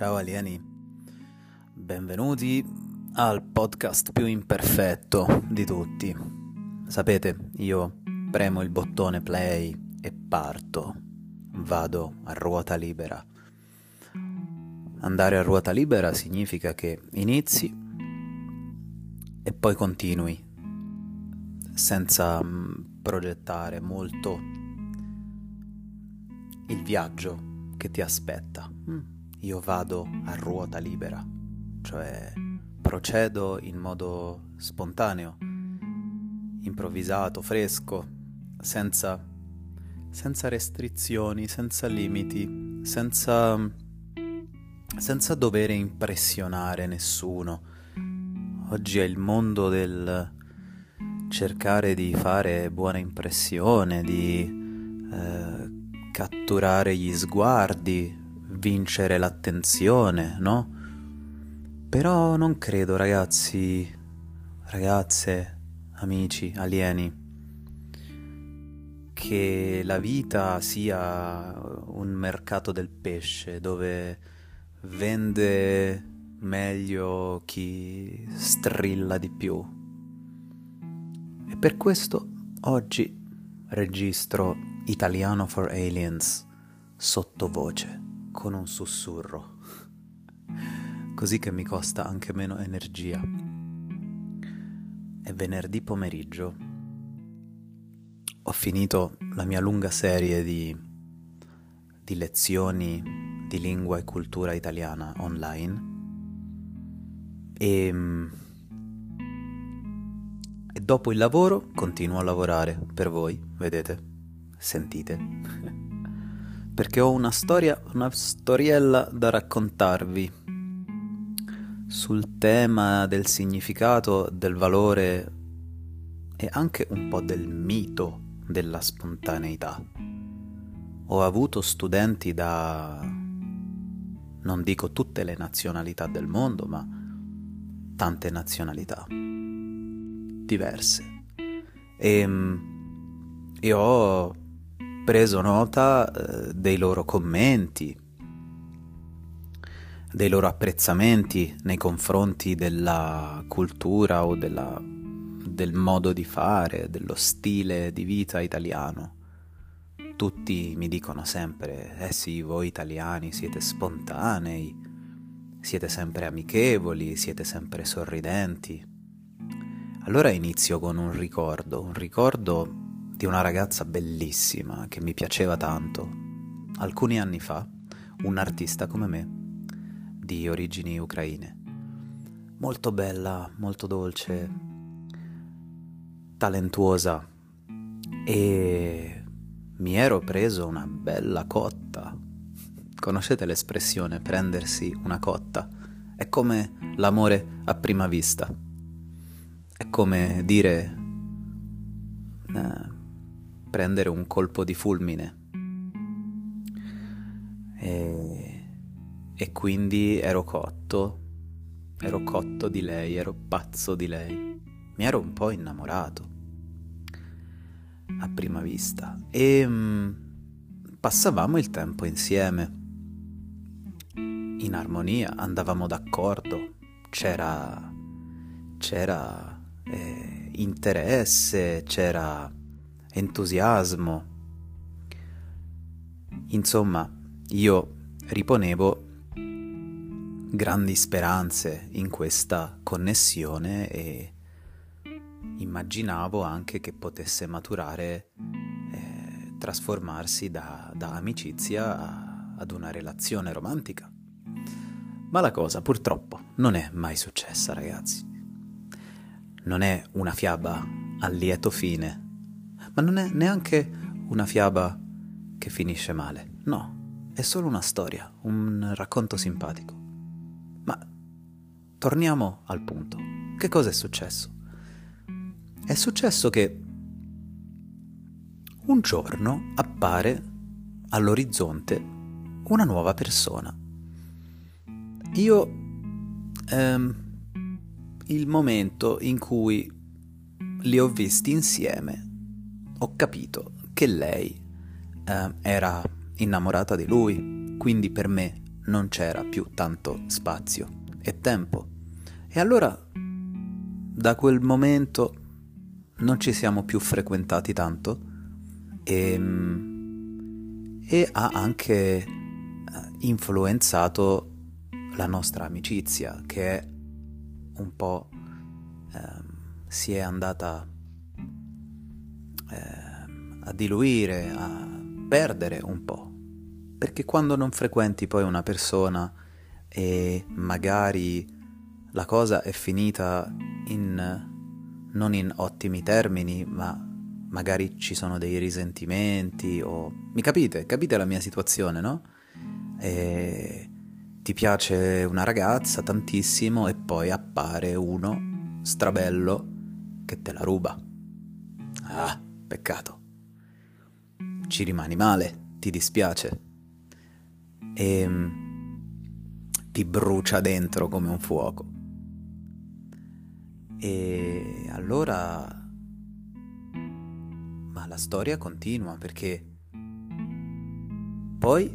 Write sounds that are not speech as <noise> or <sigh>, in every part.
Ciao alieni, benvenuti al podcast più imperfetto di tutti. Sapete, io premo il bottone play e parto, vado a ruota libera. Andare a ruota libera significa che inizi e poi continui, senza mm, progettare molto il viaggio che ti aspetta. Io vado a ruota libera, cioè procedo in modo spontaneo, improvvisato, fresco, senza, senza restrizioni, senza limiti, senza, senza dover impressionare nessuno. Oggi è il mondo del cercare di fare buona impressione, di eh, catturare gli sguardi, vincere l'attenzione, no? Però non credo, ragazzi, ragazze, amici, alieni, che la vita sia un mercato del pesce dove vende meglio chi strilla di più. E per questo oggi registro Italiano for Aliens sottovoce con un sussurro, così che mi costa anche meno energia. È venerdì pomeriggio. Ho finito la mia lunga serie di, di lezioni di lingua e cultura italiana online e, e dopo il lavoro continuo a lavorare per voi, vedete sentite. <laughs> Perché ho una storia, una storiella da raccontarvi sul tema del significato, del valore e anche un po' del mito della spontaneità. Ho avuto studenti da, non dico tutte le nazionalità del mondo, ma tante nazionalità diverse. E, e ho preso nota eh, dei loro commenti, dei loro apprezzamenti nei confronti della cultura o della, del modo di fare, dello stile di vita italiano. Tutti mi dicono sempre, eh sì, voi italiani siete spontanei, siete sempre amichevoli, siete sempre sorridenti. Allora inizio con un ricordo, un ricordo di una ragazza bellissima che mi piaceva tanto. Alcuni anni fa, un artista come me, di origini ucraine. Molto bella, molto dolce, talentuosa e mi ero preso una bella cotta. Conoscete l'espressione prendersi una cotta? È come l'amore a prima vista. È come dire eh, prendere un colpo di fulmine. E, e quindi ero cotto, ero cotto di lei, ero pazzo di lei. Mi ero un po' innamorato a prima vista e mm, passavamo il tempo insieme, in armonia, andavamo d'accordo, c'era, c'era eh, interesse, c'era entusiasmo. Insomma, io riponevo grandi speranze in questa connessione e immaginavo anche che potesse maturare, eh, trasformarsi da, da amicizia a, ad una relazione romantica. Ma la cosa purtroppo non è mai successa, ragazzi. Non è una fiaba a lieto fine ma non è neanche una fiaba che finisce male, no, è solo una storia, un racconto simpatico. Ma torniamo al punto. Che cosa è successo? È successo che un giorno appare all'orizzonte una nuova persona. Io... Ehm, il momento in cui li ho visti insieme ho capito che lei eh, era innamorata di lui, quindi per me non c'era più tanto spazio e tempo. E allora, da quel momento, non ci siamo più frequentati tanto e, ehm, e ha anche eh, influenzato la nostra amicizia che è un po' eh, si è andata eh, a diluire, a perdere un po'. Perché quando non frequenti poi una persona e magari la cosa è finita in non in ottimi termini, ma magari ci sono dei risentimenti o mi capite? Capite la mia situazione, no? E ti piace una ragazza tantissimo e poi appare uno strabello che te la ruba. Ah, peccato. Ci rimani male, ti dispiace. E mm, ti brucia dentro come un fuoco. E allora... Ma la storia continua perché poi,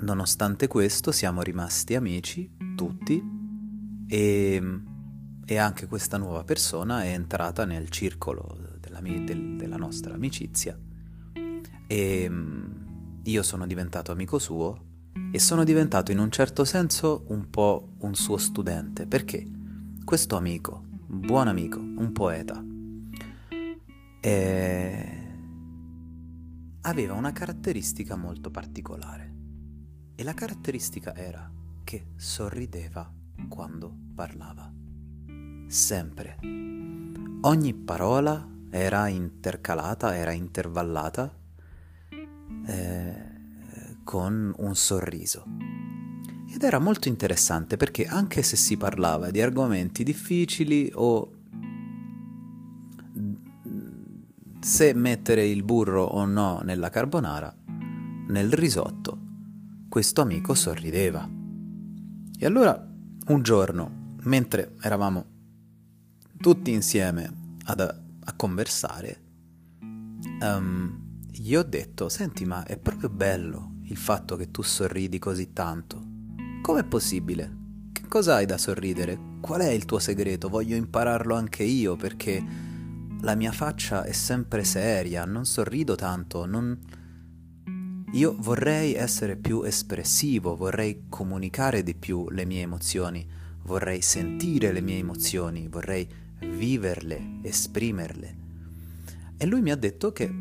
nonostante questo, siamo rimasti amici, tutti, e, e anche questa nuova persona è entrata nel circolo della, del, della nostra amicizia. E io sono diventato amico suo e sono diventato in un certo senso un po' un suo studente. Perché? Questo amico, un buon amico, un poeta, eh, aveva una caratteristica molto particolare. E la caratteristica era che sorrideva quando parlava. Sempre. Ogni parola era intercalata, era intervallata eh, con un sorriso. Ed era molto interessante perché anche se si parlava di argomenti difficili o se mettere il burro o no nella carbonara, nel risotto, questo amico sorrideva. E allora un giorno, mentre eravamo tutti insieme ad, a conversare, um, gli ho detto, senti ma è proprio bello il fatto che tu sorridi così tanto. Com'è possibile? Che cosa hai da sorridere? Qual è il tuo segreto? Voglio impararlo anche io perché la mia faccia è sempre seria, non sorrido tanto, non... Io vorrei essere più espressivo, vorrei comunicare di più le mie emozioni, vorrei sentire le mie emozioni, vorrei viverle, esprimerle. E lui mi ha detto che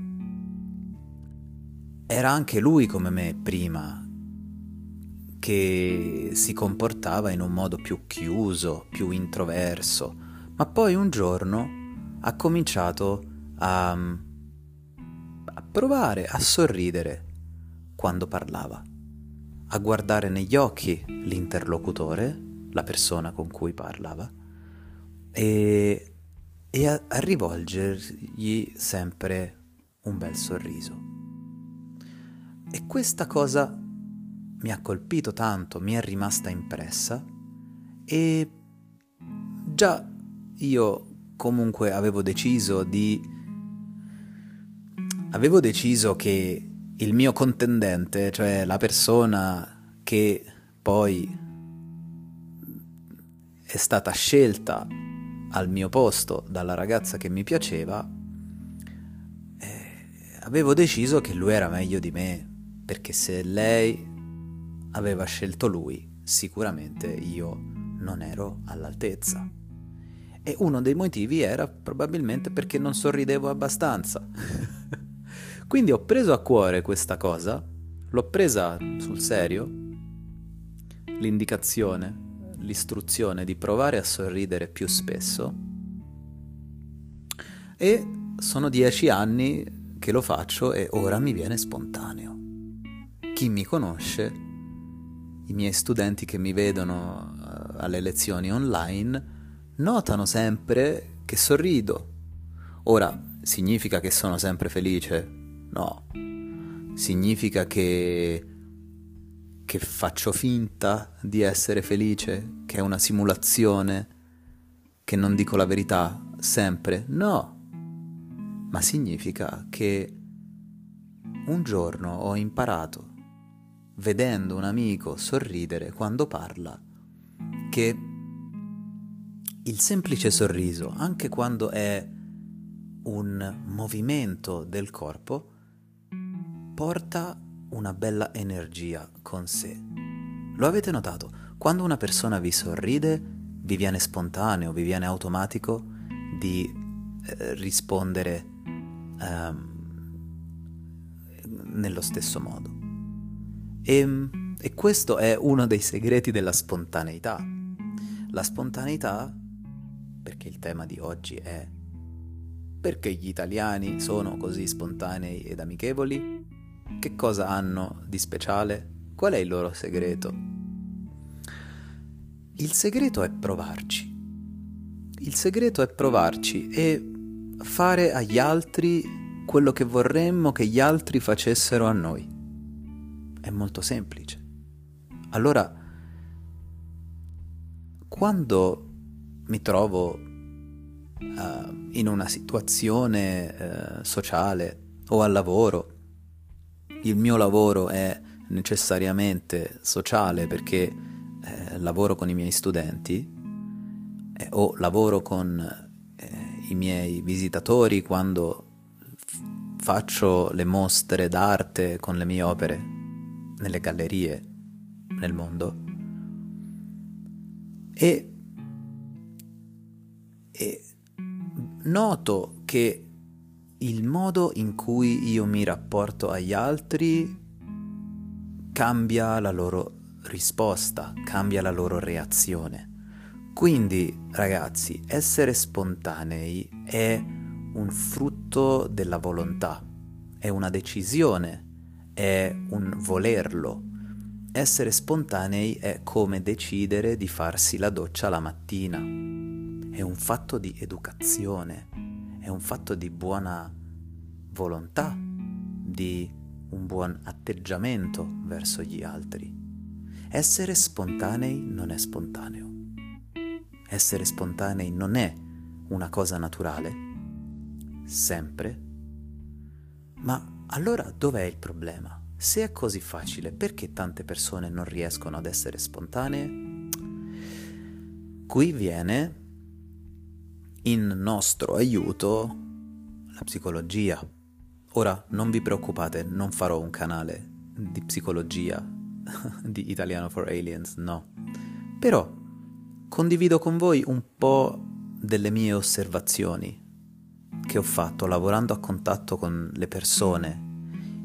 era anche lui come me prima, che si comportava in un modo più chiuso, più introverso, ma poi un giorno ha cominciato a, a provare a sorridere quando parlava, a guardare negli occhi l'interlocutore, la persona con cui parlava, e, e a, a rivolgergli sempre un bel sorriso. E questa cosa mi ha colpito tanto, mi è rimasta impressa e già io comunque avevo deciso di... avevo deciso che il mio contendente, cioè la persona che poi è stata scelta al mio posto dalla ragazza che mi piaceva, eh, avevo deciso che lui era meglio di me perché se lei aveva scelto lui, sicuramente io non ero all'altezza. E uno dei motivi era probabilmente perché non sorridevo abbastanza. <laughs> Quindi ho preso a cuore questa cosa, l'ho presa sul serio, l'indicazione, l'istruzione di provare a sorridere più spesso e sono dieci anni che lo faccio e ora mi viene spontaneo chi mi conosce, i miei studenti che mi vedono eh, alle lezioni online, notano sempre che sorrido. Ora, significa che sono sempre felice? No. Significa che che faccio finta di essere felice, che è una simulazione, che non dico la verità sempre? No. Ma significa che un giorno ho imparato vedendo un amico sorridere quando parla, che il semplice sorriso, anche quando è un movimento del corpo, porta una bella energia con sé. Lo avete notato? Quando una persona vi sorride, vi viene spontaneo, vi viene automatico di eh, rispondere um, nello stesso modo. E, e questo è uno dei segreti della spontaneità. La spontaneità, perché il tema di oggi è perché gli italiani sono così spontanei ed amichevoli? Che cosa hanno di speciale? Qual è il loro segreto? Il segreto è provarci. Il segreto è provarci e fare agli altri quello che vorremmo che gli altri facessero a noi. È molto semplice. Allora, quando mi trovo uh, in una situazione uh, sociale o al lavoro, il mio lavoro è necessariamente sociale perché eh, lavoro con i miei studenti eh, o lavoro con eh, i miei visitatori quando faccio le mostre d'arte con le mie opere nelle gallerie nel mondo. E, e noto che il modo in cui io mi rapporto agli altri cambia la loro risposta, cambia la loro reazione. Quindi, ragazzi, essere spontanei è un frutto della volontà, è una decisione, è un volerlo. Essere spontanei è come decidere di farsi la doccia la mattina. È un fatto di educazione, è un fatto di buona volontà, di un buon atteggiamento verso gli altri. Essere spontanei non è spontaneo. Essere spontanei non è una cosa naturale, sempre? Ma allora dov'è il problema? Se è così facile, perché tante persone non riescono ad essere spontanee? Qui viene in nostro aiuto la psicologia. Ora non vi preoccupate, non farò un canale di psicologia <laughs> di Italiano for Aliens, no. Però condivido con voi un po' delle mie osservazioni che ho fatto lavorando a contatto con le persone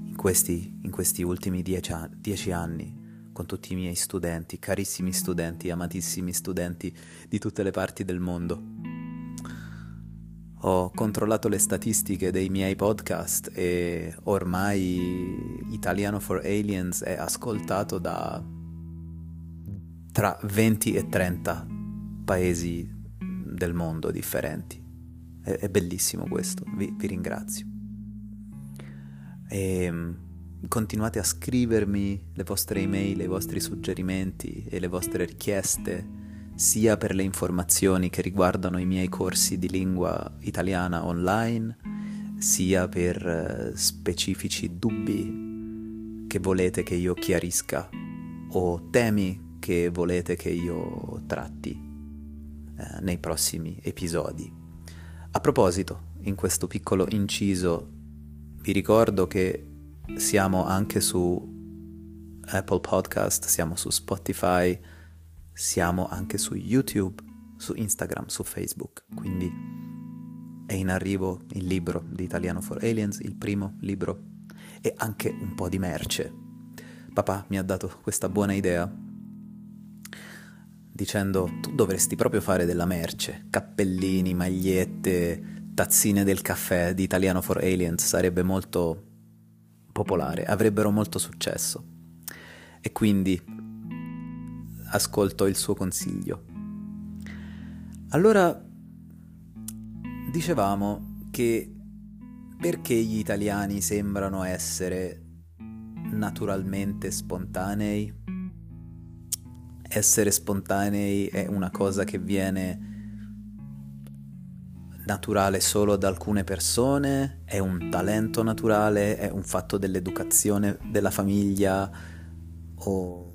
in questi, in questi ultimi dieci, dieci anni, con tutti i miei studenti, carissimi studenti, amatissimi studenti di tutte le parti del mondo. Ho controllato le statistiche dei miei podcast e ormai Italiano for Aliens è ascoltato da tra 20 e 30 paesi del mondo differenti. È, è bellissimo questo, vi, vi ringrazio. E ehm, continuate a scrivermi le vostre email, i vostri suggerimenti e le vostre richieste, sia per le informazioni che riguardano i miei corsi di lingua italiana online, sia per eh, specifici dubbi che volete che io chiarisca o temi che volete che io tratti eh, nei prossimi episodi. A proposito, in questo piccolo inciso, vi ricordo che siamo anche su Apple Podcast, siamo su Spotify, siamo anche su YouTube, su Instagram, su Facebook, quindi è in arrivo il libro di Italiano for Aliens, il primo libro, e anche un po' di merce. Papà mi ha dato questa buona idea dicendo tu dovresti proprio fare della merce, cappellini, magliette, tazzine del caffè di Italiano for Aliens, sarebbe molto popolare, avrebbero molto successo. E quindi ascolto il suo consiglio. Allora, dicevamo che perché gli italiani sembrano essere naturalmente spontanei essere spontanei è una cosa che viene naturale solo da alcune persone, è un talento naturale, è un fatto dell'educazione della famiglia, o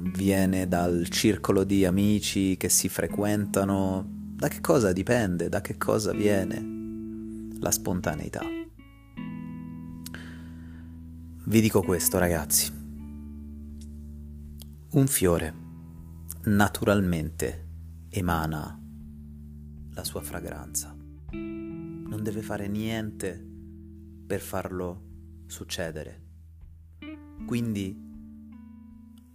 viene dal circolo di amici che si frequentano? Da che cosa dipende? Da che cosa viene la spontaneità? Vi dico questo ragazzi, un fiore naturalmente emana la sua fragranza, non deve fare niente per farlo succedere. Quindi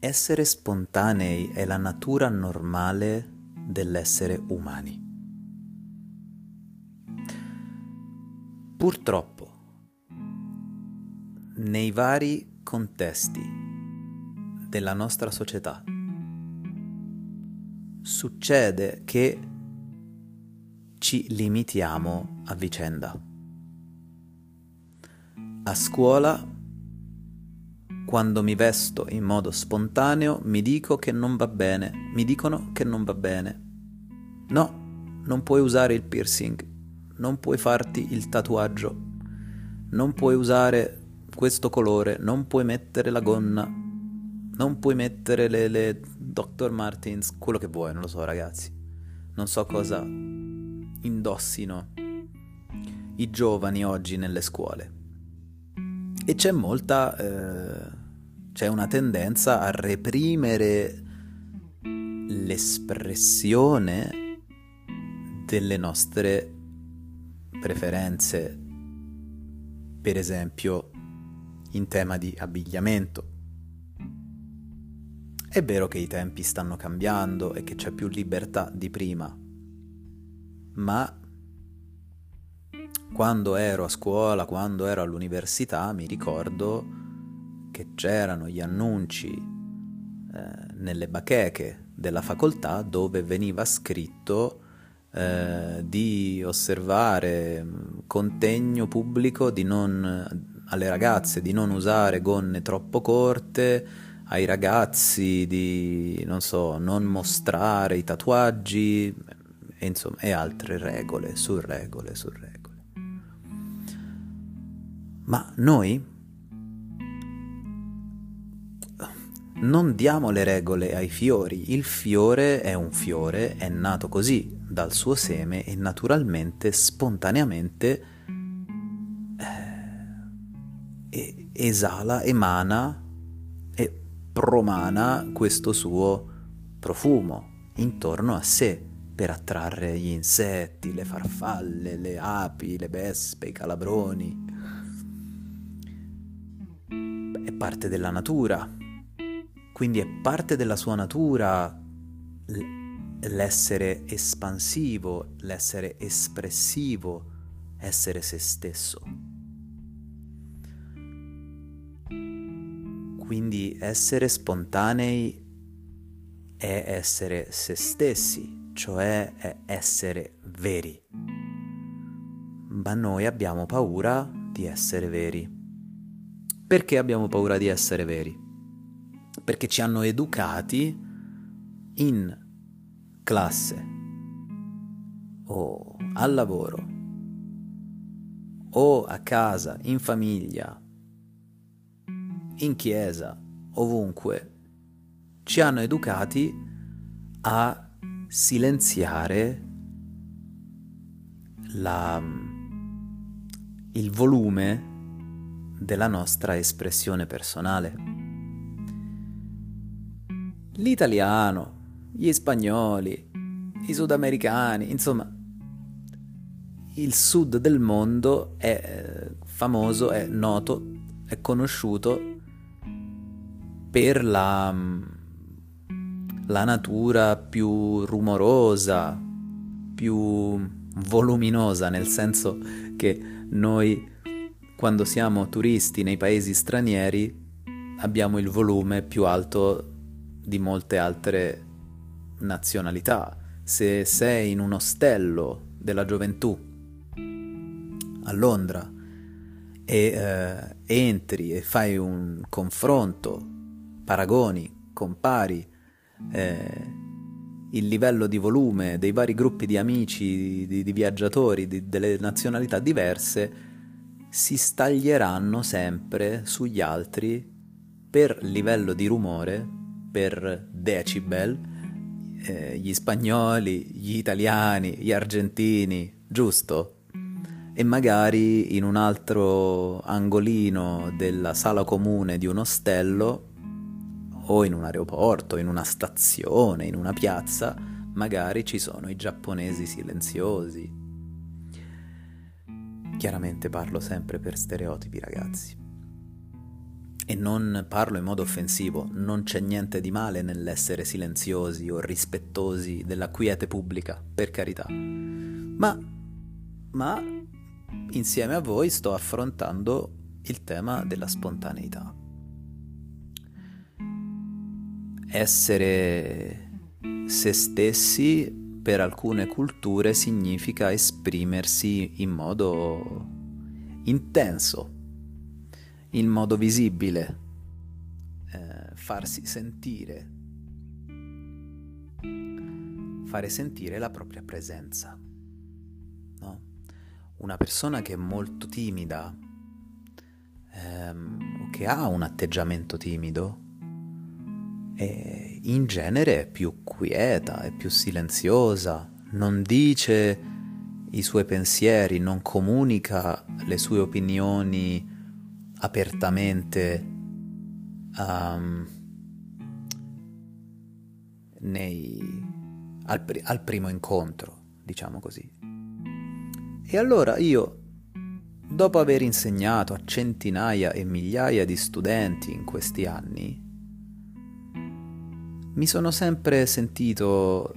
essere spontanei è la natura normale dell'essere umani. Purtroppo, nei vari contesti della nostra società, succede che ci limitiamo a vicenda. A scuola quando mi vesto in modo spontaneo mi dico che non va bene, mi dicono che non va bene. No, non puoi usare il piercing, non puoi farti il tatuaggio, non puoi usare questo colore, non puoi mettere la gonna, non puoi mettere le, le Dr. Martins, quello che vuoi, non lo so ragazzi. Non so cosa indossino i giovani oggi nelle scuole. E c'è molta... Eh, c'è una tendenza a reprimere l'espressione delle nostre preferenze, per esempio in tema di abbigliamento. È vero che i tempi stanno cambiando e che c'è più libertà di prima, ma quando ero a scuola, quando ero all'università, mi ricordo che c'erano gli annunci eh, nelle bacheche della facoltà dove veniva scritto eh, di osservare mm, contegno pubblico di non, alle ragazze di non usare gonne troppo corte, ai ragazzi di non so, non mostrare i tatuaggi e, insomma, e altre regole su regole su regole. Ma noi Non diamo le regole ai fiori, il fiore è un fiore, è nato così, dal suo seme e naturalmente, spontaneamente eh, esala, emana e promana questo suo profumo intorno a sé per attrarre gli insetti, le farfalle, le api, le vespe, i calabroni. È parte della natura quindi è parte della sua natura l'essere espansivo, l'essere espressivo, essere se stesso. Quindi essere spontanei è essere se stessi, cioè è essere veri. Ma noi abbiamo paura di essere veri. Perché abbiamo paura di essere veri? Perché ci hanno educati in classe o al lavoro o a casa, in famiglia, in chiesa, ovunque, ci hanno educati a silenziare la, il volume della nostra espressione personale l'italiano, gli spagnoli, i sudamericani, insomma, il sud del mondo è eh, famoso, è noto, è conosciuto per la, la natura più rumorosa, più voluminosa, nel senso che noi quando siamo turisti nei paesi stranieri abbiamo il volume più alto di molte altre nazionalità. Se sei in un ostello della gioventù a Londra e eh, entri e fai un confronto, paragoni, compari eh, il livello di volume dei vari gruppi di amici, di, di viaggiatori di, delle nazionalità diverse, si staglieranno sempre sugli altri per livello di rumore, per decibel, eh, gli spagnoli, gli italiani, gli argentini, giusto? E magari in un altro angolino della sala comune di un ostello o in un aeroporto, in una stazione, in una piazza, magari ci sono i giapponesi silenziosi. Chiaramente parlo sempre per stereotipi, ragazzi. E non parlo in modo offensivo, non c'è niente di male nell'essere silenziosi o rispettosi della quiete pubblica, per carità. Ma, ma insieme a voi sto affrontando il tema della spontaneità. Essere se stessi per alcune culture significa esprimersi in modo intenso, in modo visibile, eh, farsi sentire, fare sentire la propria presenza. No? Una persona che è molto timida, ehm, che ha un atteggiamento timido, è in genere è più quieta, è più silenziosa, non dice i suoi pensieri, non comunica le sue opinioni apertamente um, nei, al, al primo incontro, diciamo così. E allora io, dopo aver insegnato a centinaia e migliaia di studenti in questi anni, mi sono sempre sentito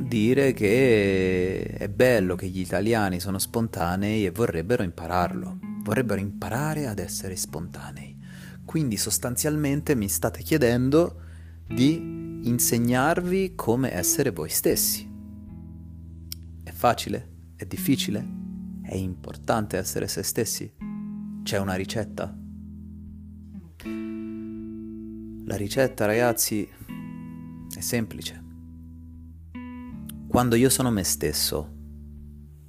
dire che è bello che gli italiani sono spontanei e vorrebbero impararlo, vorrebbero imparare ad essere spontanei. Quindi sostanzialmente mi state chiedendo di insegnarvi come essere voi stessi. È facile? È difficile? È importante essere se stessi? C'è una ricetta? La ricetta, ragazzi, è semplice. Quando io sono me stesso,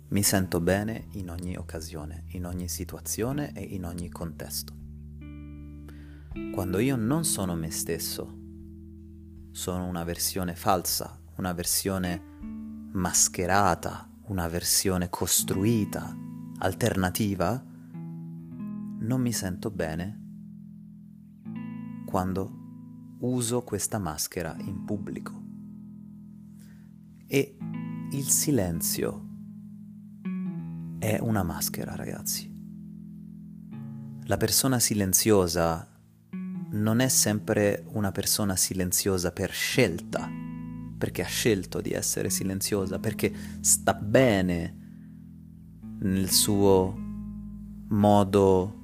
mi sento bene in ogni occasione, in ogni situazione e in ogni contesto. Quando io non sono me stesso, sono una versione falsa, una versione mascherata, una versione costruita, alternativa, non mi sento bene quando uso questa maschera in pubblico. E il silenzio è una maschera, ragazzi. La persona silenziosa non è sempre una persona silenziosa per scelta, perché ha scelto di essere silenziosa, perché sta bene nel suo modo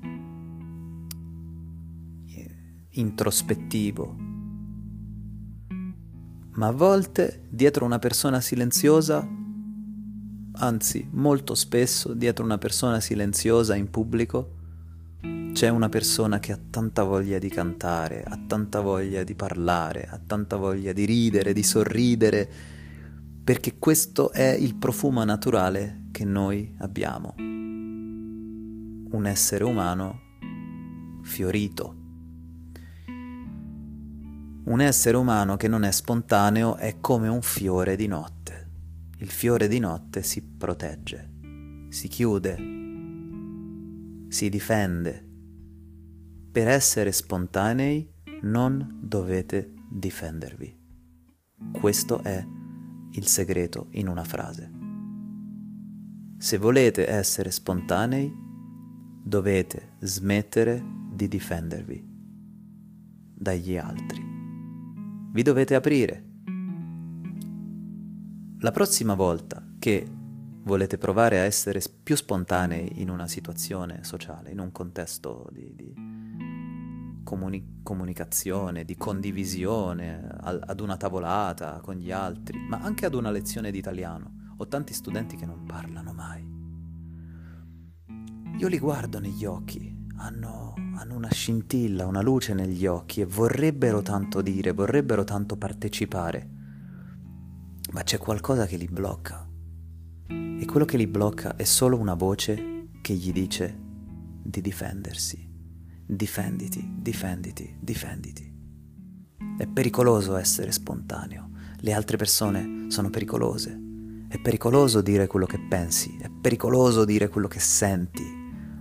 introspettivo. Ma a volte dietro una persona silenziosa, anzi molto spesso dietro una persona silenziosa in pubblico, c'è una persona che ha tanta voglia di cantare, ha tanta voglia di parlare, ha tanta voglia di ridere, di sorridere, perché questo è il profumo naturale che noi abbiamo. Un essere umano fiorito. Un essere umano che non è spontaneo è come un fiore di notte. Il fiore di notte si protegge, si chiude, si difende. Per essere spontanei non dovete difendervi. Questo è il segreto in una frase. Se volete essere spontanei, dovete smettere di difendervi dagli altri vi dovete aprire. La prossima volta che volete provare a essere più spontanei in una situazione sociale, in un contesto di, di comuni- comunicazione, di condivisione, al, ad una tavolata con gli altri, ma anche ad una lezione di italiano. Ho tanti studenti che non parlano mai. Io li guardo negli occhi, hanno hanno una scintilla, una luce negli occhi e vorrebbero tanto dire, vorrebbero tanto partecipare, ma c'è qualcosa che li blocca. E quello che li blocca è solo una voce che gli dice di difendersi, difenditi, difenditi, difenditi. È pericoloso essere spontaneo, le altre persone sono pericolose, è pericoloso dire quello che pensi, è pericoloso dire quello che senti,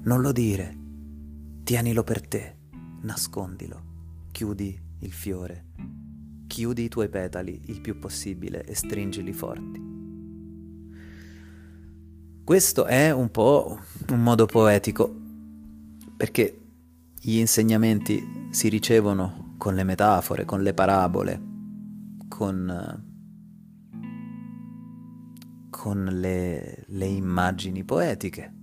non lo dire, tienilo per te, nascondilo, chiudi il fiore, chiudi i tuoi petali il più possibile e stringili forti. Questo è un po' un modo poetico, perché gli insegnamenti si ricevono con le metafore, con le parabole, con, con le, le immagini poetiche.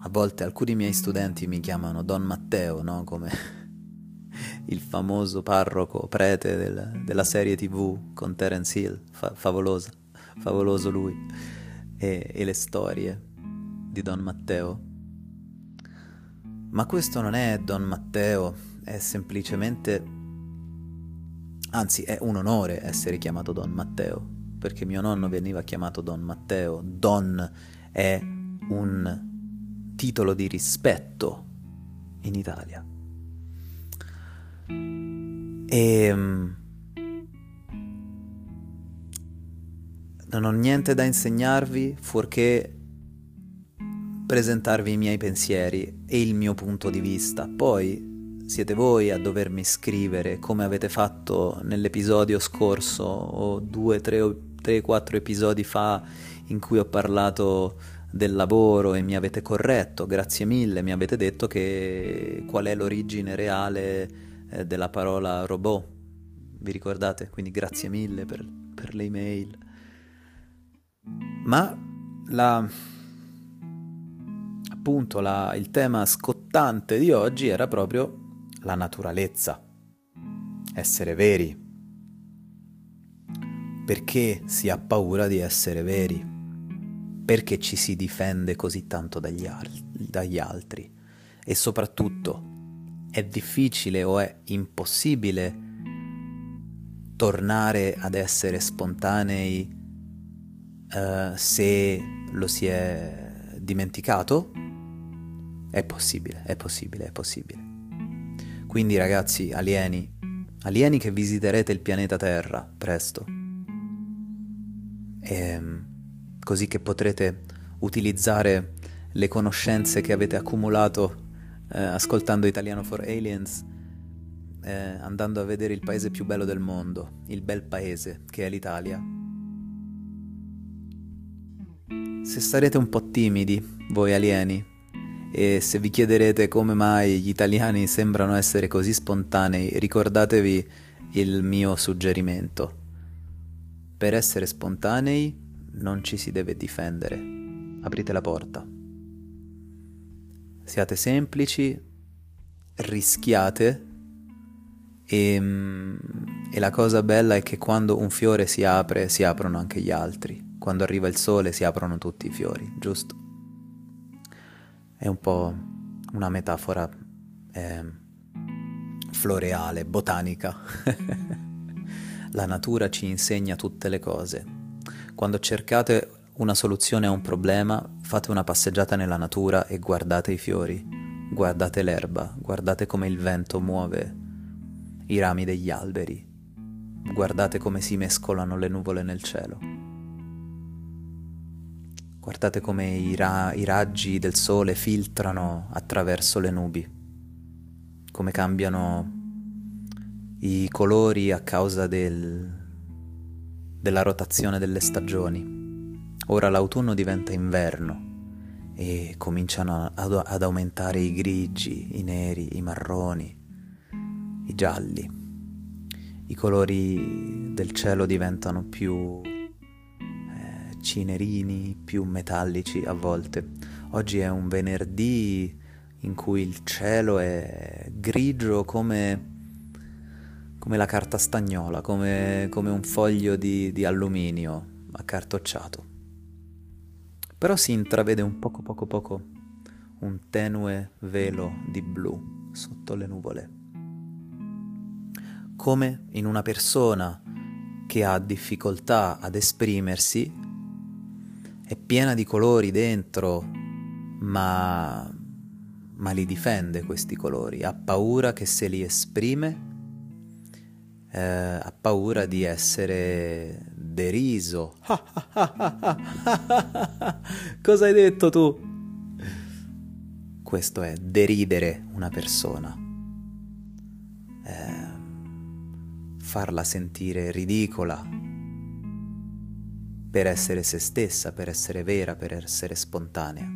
A volte alcuni miei studenti mi chiamano Don Matteo, no? come il famoso parroco prete del, della serie tv con Terence Hill, fa- favolosa, favoloso lui, e, e le storie di Don Matteo. Ma questo non è Don Matteo, è semplicemente, anzi è un onore essere chiamato Don Matteo, perché mio nonno veniva chiamato Don Matteo. Don è un titolo di rispetto in Italia. E ehm, non ho niente da insegnarvi fuorché presentarvi i miei pensieri e il mio punto di vista. Poi siete voi a dovermi scrivere come avete fatto nell'episodio scorso o due, tre, tre, quattro episodi fa in cui ho parlato del lavoro e mi avete corretto, grazie mille, mi avete detto che qual è l'origine reale eh, della parola robot. Vi ricordate? Quindi grazie mille per, per le email. Ma la appunto la, il tema scottante di oggi era proprio la naturalezza, essere veri. Perché si ha paura di essere veri? Perché ci si difende così tanto dagli, al- dagli altri? E soprattutto, è difficile o è impossibile tornare ad essere spontanei uh, se lo si è dimenticato? È possibile, è possibile, è possibile. Quindi ragazzi, alieni, alieni che visiterete il pianeta Terra presto, e, ehm, così che potrete utilizzare le conoscenze che avete accumulato eh, ascoltando Italiano for Aliens, eh, andando a vedere il paese più bello del mondo, il bel paese che è l'Italia. Se sarete un po' timidi, voi alieni, e se vi chiederete come mai gli italiani sembrano essere così spontanei, ricordatevi il mio suggerimento. Per essere spontanei non ci si deve difendere. Aprite la porta. Siate semplici, rischiate e, mm, e la cosa bella è che quando un fiore si apre si aprono anche gli altri. Quando arriva il sole si aprono tutti i fiori, giusto? È un po' una metafora eh, floreale, botanica. <laughs> La natura ci insegna tutte le cose. Quando cercate una soluzione a un problema, fate una passeggiata nella natura e guardate i fiori, guardate l'erba, guardate come il vento muove i rami degli alberi, guardate come si mescolano le nuvole nel cielo. Guardate come i, ra- i raggi del sole filtrano attraverso le nubi, come cambiano i colori a causa del, della rotazione delle stagioni. Ora l'autunno diventa inverno e cominciano ad, ad aumentare i grigi, i neri, i marroni, i gialli. I colori del cielo diventano più cinerini più metallici a volte. Oggi è un venerdì in cui il cielo è grigio come, come la carta stagnola, come, come un foglio di, di alluminio accartocciato. Però si intravede un poco poco poco un tenue velo di blu sotto le nuvole. Come in una persona che ha difficoltà ad esprimersi è piena di colori dentro, ma ma li difende questi colori, ha paura che se li esprime, eh, ha paura di essere deriso. <laughs> Cosa hai detto tu? Questo è deridere una persona, eh, farla sentire ridicola per essere se stessa, per essere vera, per essere spontanea.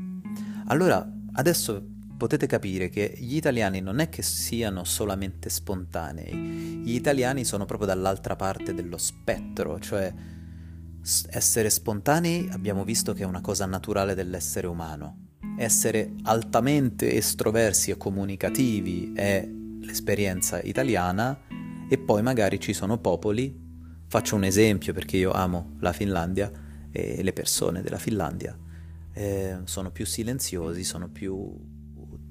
Allora, adesso potete capire che gli italiani non è che siano solamente spontanei, gli italiani sono proprio dall'altra parte dello spettro, cioè essere spontanei abbiamo visto che è una cosa naturale dell'essere umano, essere altamente estroversi e comunicativi è l'esperienza italiana e poi magari ci sono popoli, faccio un esempio perché io amo la Finlandia e le persone della Finlandia, eh, sono più silenziosi, sono più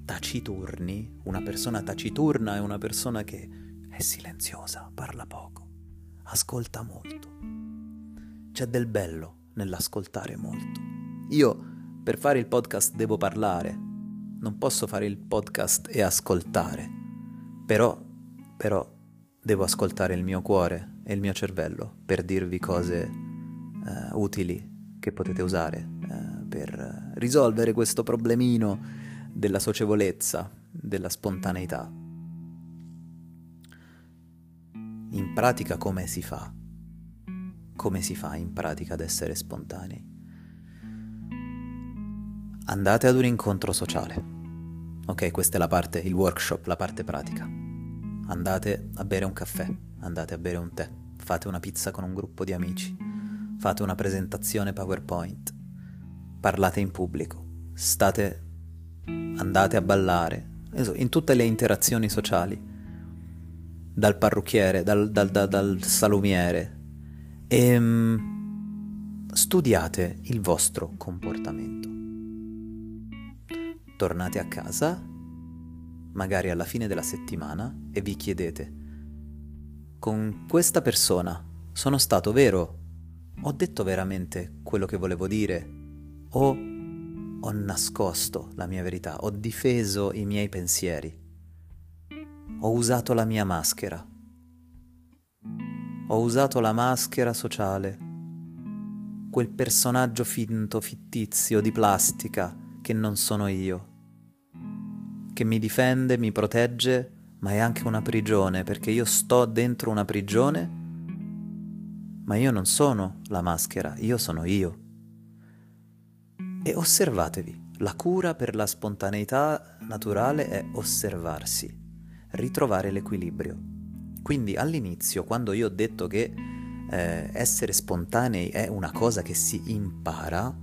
taciturni, una persona taciturna è una persona che è silenziosa, parla poco, ascolta molto. C'è del bello nell'ascoltare molto. Io per fare il podcast devo parlare, non posso fare il podcast e ascoltare, però, però devo ascoltare il mio cuore e il mio cervello per dirvi cose uh, utili che potete usare uh, per risolvere questo problemino della socievolezza, della spontaneità. In pratica come si fa? Come si fa in pratica ad essere spontanei? Andate ad un incontro sociale. Ok, questa è la parte, il workshop, la parte pratica. Andate a bere un caffè, andate a bere un tè, fate una pizza con un gruppo di amici, fate una presentazione PowerPoint, parlate in pubblico, state andate a ballare, in tutte le interazioni sociali, dal parrucchiere, dal, dal, dal, dal salumiere, e um, studiate il vostro comportamento. Tornate a casa, magari alla fine della settimana, e vi chiedete, con questa persona sono stato vero? Ho detto veramente quello che volevo dire? O ho nascosto la mia verità, ho difeso i miei pensieri, ho usato la mia maschera, ho usato la maschera sociale, quel personaggio finto, fittizio, di plastica che non sono io, che mi difende, mi protegge, ma è anche una prigione, perché io sto dentro una prigione, ma io non sono la maschera, io sono io e osservatevi. La cura per la spontaneità naturale è osservarsi, ritrovare l'equilibrio. Quindi all'inizio, quando io ho detto che eh, essere spontanei è una cosa che si impara,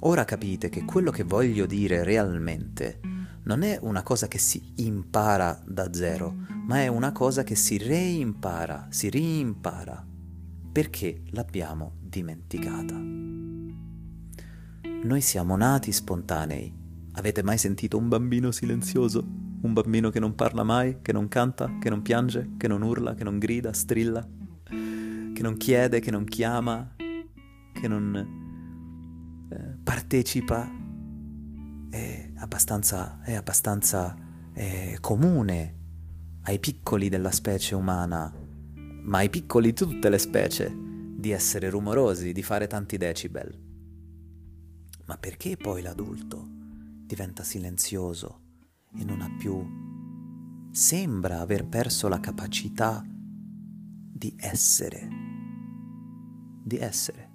ora capite che quello che voglio dire realmente non è una cosa che si impara da zero, ma è una cosa che si reimpara, si rimpara, perché l'abbiamo dimenticata. Noi siamo nati spontanei. Avete mai sentito un bambino silenzioso? Un bambino che non parla mai, che non canta, che non piange, che non urla, che non grida, strilla, che non chiede, che non chiama, che non eh, partecipa? È abbastanza, è abbastanza è comune ai piccoli della specie umana, ma ai piccoli di tutte le specie, di essere rumorosi, di fare tanti decibel. Ma perché poi l'adulto diventa silenzioso e non ha più... sembra aver perso la capacità di essere? Di essere.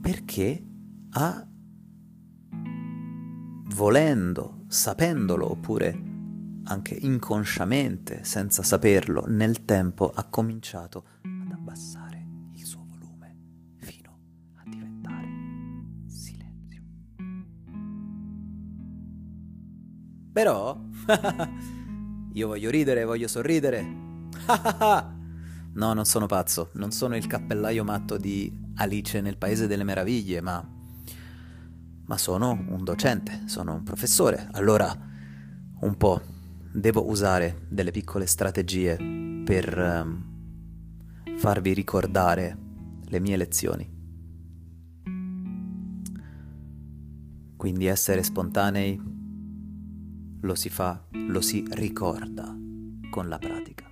Perché ha, volendo, sapendolo oppure anche inconsciamente, senza saperlo, nel tempo ha cominciato ad abbassare Però <laughs> io voglio ridere, voglio sorridere. <laughs> no, non sono pazzo, non sono il cappellaio matto di Alice nel Paese delle Meraviglie, ma... ma sono un docente, sono un professore. Allora, un po' devo usare delle piccole strategie per um, farvi ricordare le mie lezioni. Quindi essere spontanei lo si fa, lo si ricorda con la pratica.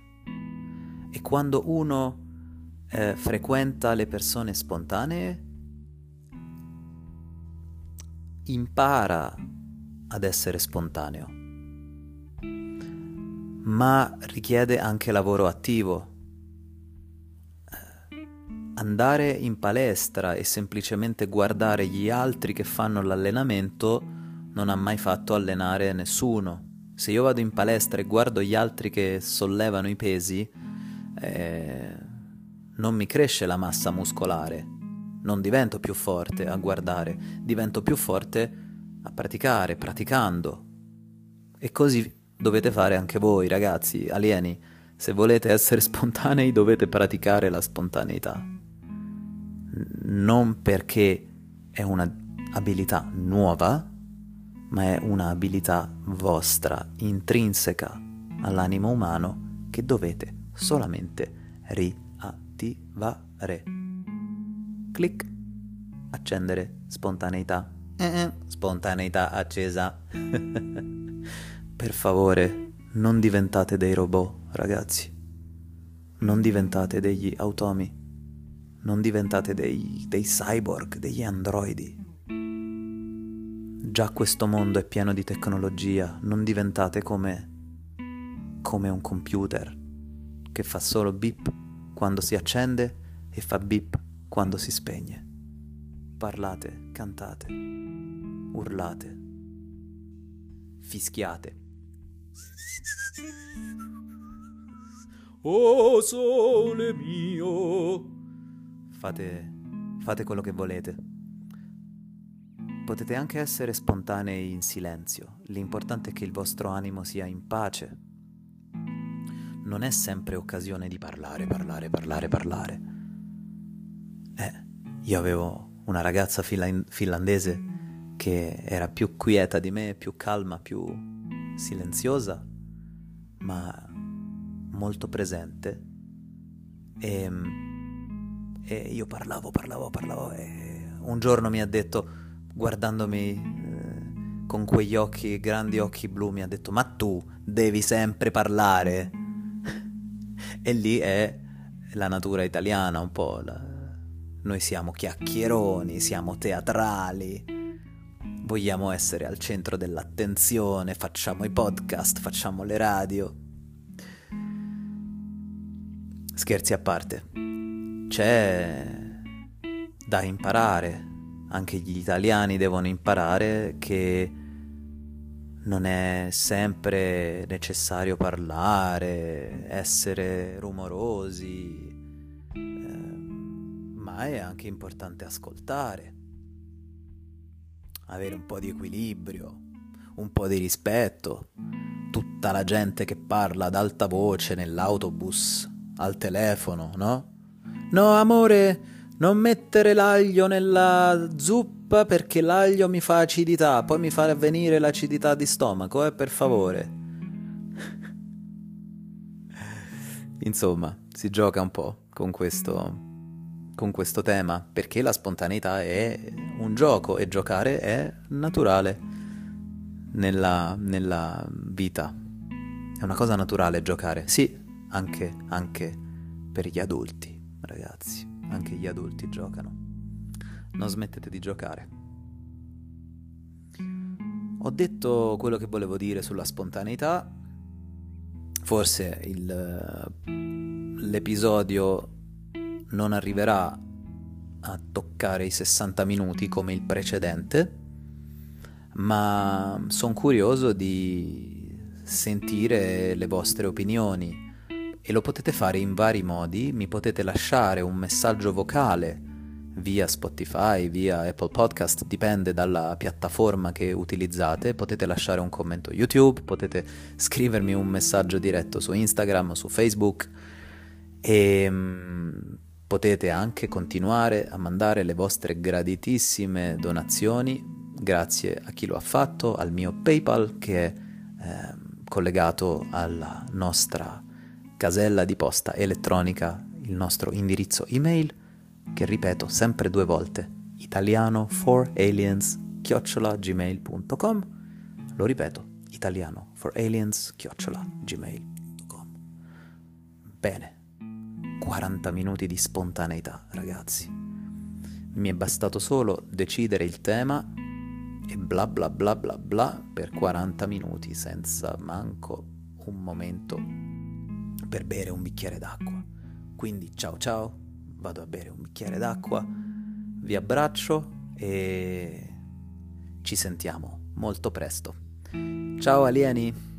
E quando uno eh, frequenta le persone spontanee, impara ad essere spontaneo, ma richiede anche lavoro attivo. Andare in palestra e semplicemente guardare gli altri che fanno l'allenamento non ha mai fatto allenare nessuno. Se io vado in palestra e guardo gli altri che sollevano i pesi, eh, non mi cresce la massa muscolare, non divento più forte a guardare, divento più forte a praticare, praticando. E così dovete fare anche voi, ragazzi, alieni. Se volete essere <laughs> spontanei dovete praticare la spontaneità. Non perché è un'abilità nuova, ma è un'abilità vostra, intrinseca all'animo umano, che dovete solamente riattivare. Clic, accendere spontaneità. Eh, spontaneità accesa. <laughs> per favore, non diventate dei robot, ragazzi. Non diventate degli automi. Non diventate dei, dei cyborg, degli androidi. Già questo mondo è pieno di tecnologia, non diventate come come un computer che fa solo bip quando si accende e fa bip quando si spegne. Parlate, cantate, urlate, fischiate. Oh sole mio! Fate, fate quello che volete. Potete anche essere spontanei in silenzio, l'importante è che il vostro animo sia in pace. Non è sempre occasione di parlare, parlare, parlare, parlare. Eh, io avevo una ragazza finla- finlandese che era più quieta di me, più calma, più silenziosa, ma molto presente. E, e io parlavo, parlavo, parlavo e un giorno mi ha detto guardandomi eh, con quegli occhi, grandi occhi blu, mi ha detto: Ma tu devi sempre parlare. e lì è la natura italiana, un po'. La... Noi siamo chiacchieroni, siamo teatrali, vogliamo essere al centro dell'attenzione, facciamo i podcast, facciamo le radio. Scherzi a parte, c'è da imparare anche gli italiani devono imparare che non è sempre necessario parlare, essere rumorosi, eh, ma è anche importante ascoltare, avere un po' di equilibrio, un po' di rispetto. Tutta la gente che parla ad alta voce nell'autobus, al telefono, no? No, amore, non mettere l'aglio nella zuppa perché l'aglio mi fa acidità, poi mi fa venire l'acidità di stomaco, eh, per favore. Insomma, si gioca un po' con questo, con questo tema, perché la spontaneità è un gioco e giocare è naturale nella, nella vita. È una cosa naturale giocare, sì, anche, anche per gli adulti, ragazzi anche gli adulti giocano. Non smettete di giocare. Ho detto quello che volevo dire sulla spontaneità. Forse il, l'episodio non arriverà a toccare i 60 minuti come il precedente, ma sono curioso di sentire le vostre opinioni e lo potete fare in vari modi, mi potete lasciare un messaggio vocale via Spotify, via Apple Podcast, dipende dalla piattaforma che utilizzate, potete lasciare un commento YouTube, potete scrivermi un messaggio diretto su Instagram, su Facebook. E um, potete anche continuare a mandare le vostre graditissime donazioni grazie a chi lo ha fatto, al mio PayPal che è eh, collegato alla nostra casella di posta elettronica il nostro indirizzo email, che ripeto sempre due volte, italiano 4aliens chiocciolagmail.com, lo ripeto, italiano for aliens gmail.com. Bene, 40 minuti di spontaneità, ragazzi. Mi è bastato solo decidere il tema e bla bla bla bla bla per 40 minuti senza manco un momento per bere un bicchiere d'acqua. Quindi ciao ciao, vado a bere un bicchiere d'acqua, vi abbraccio e ci sentiamo molto presto. Ciao alieni!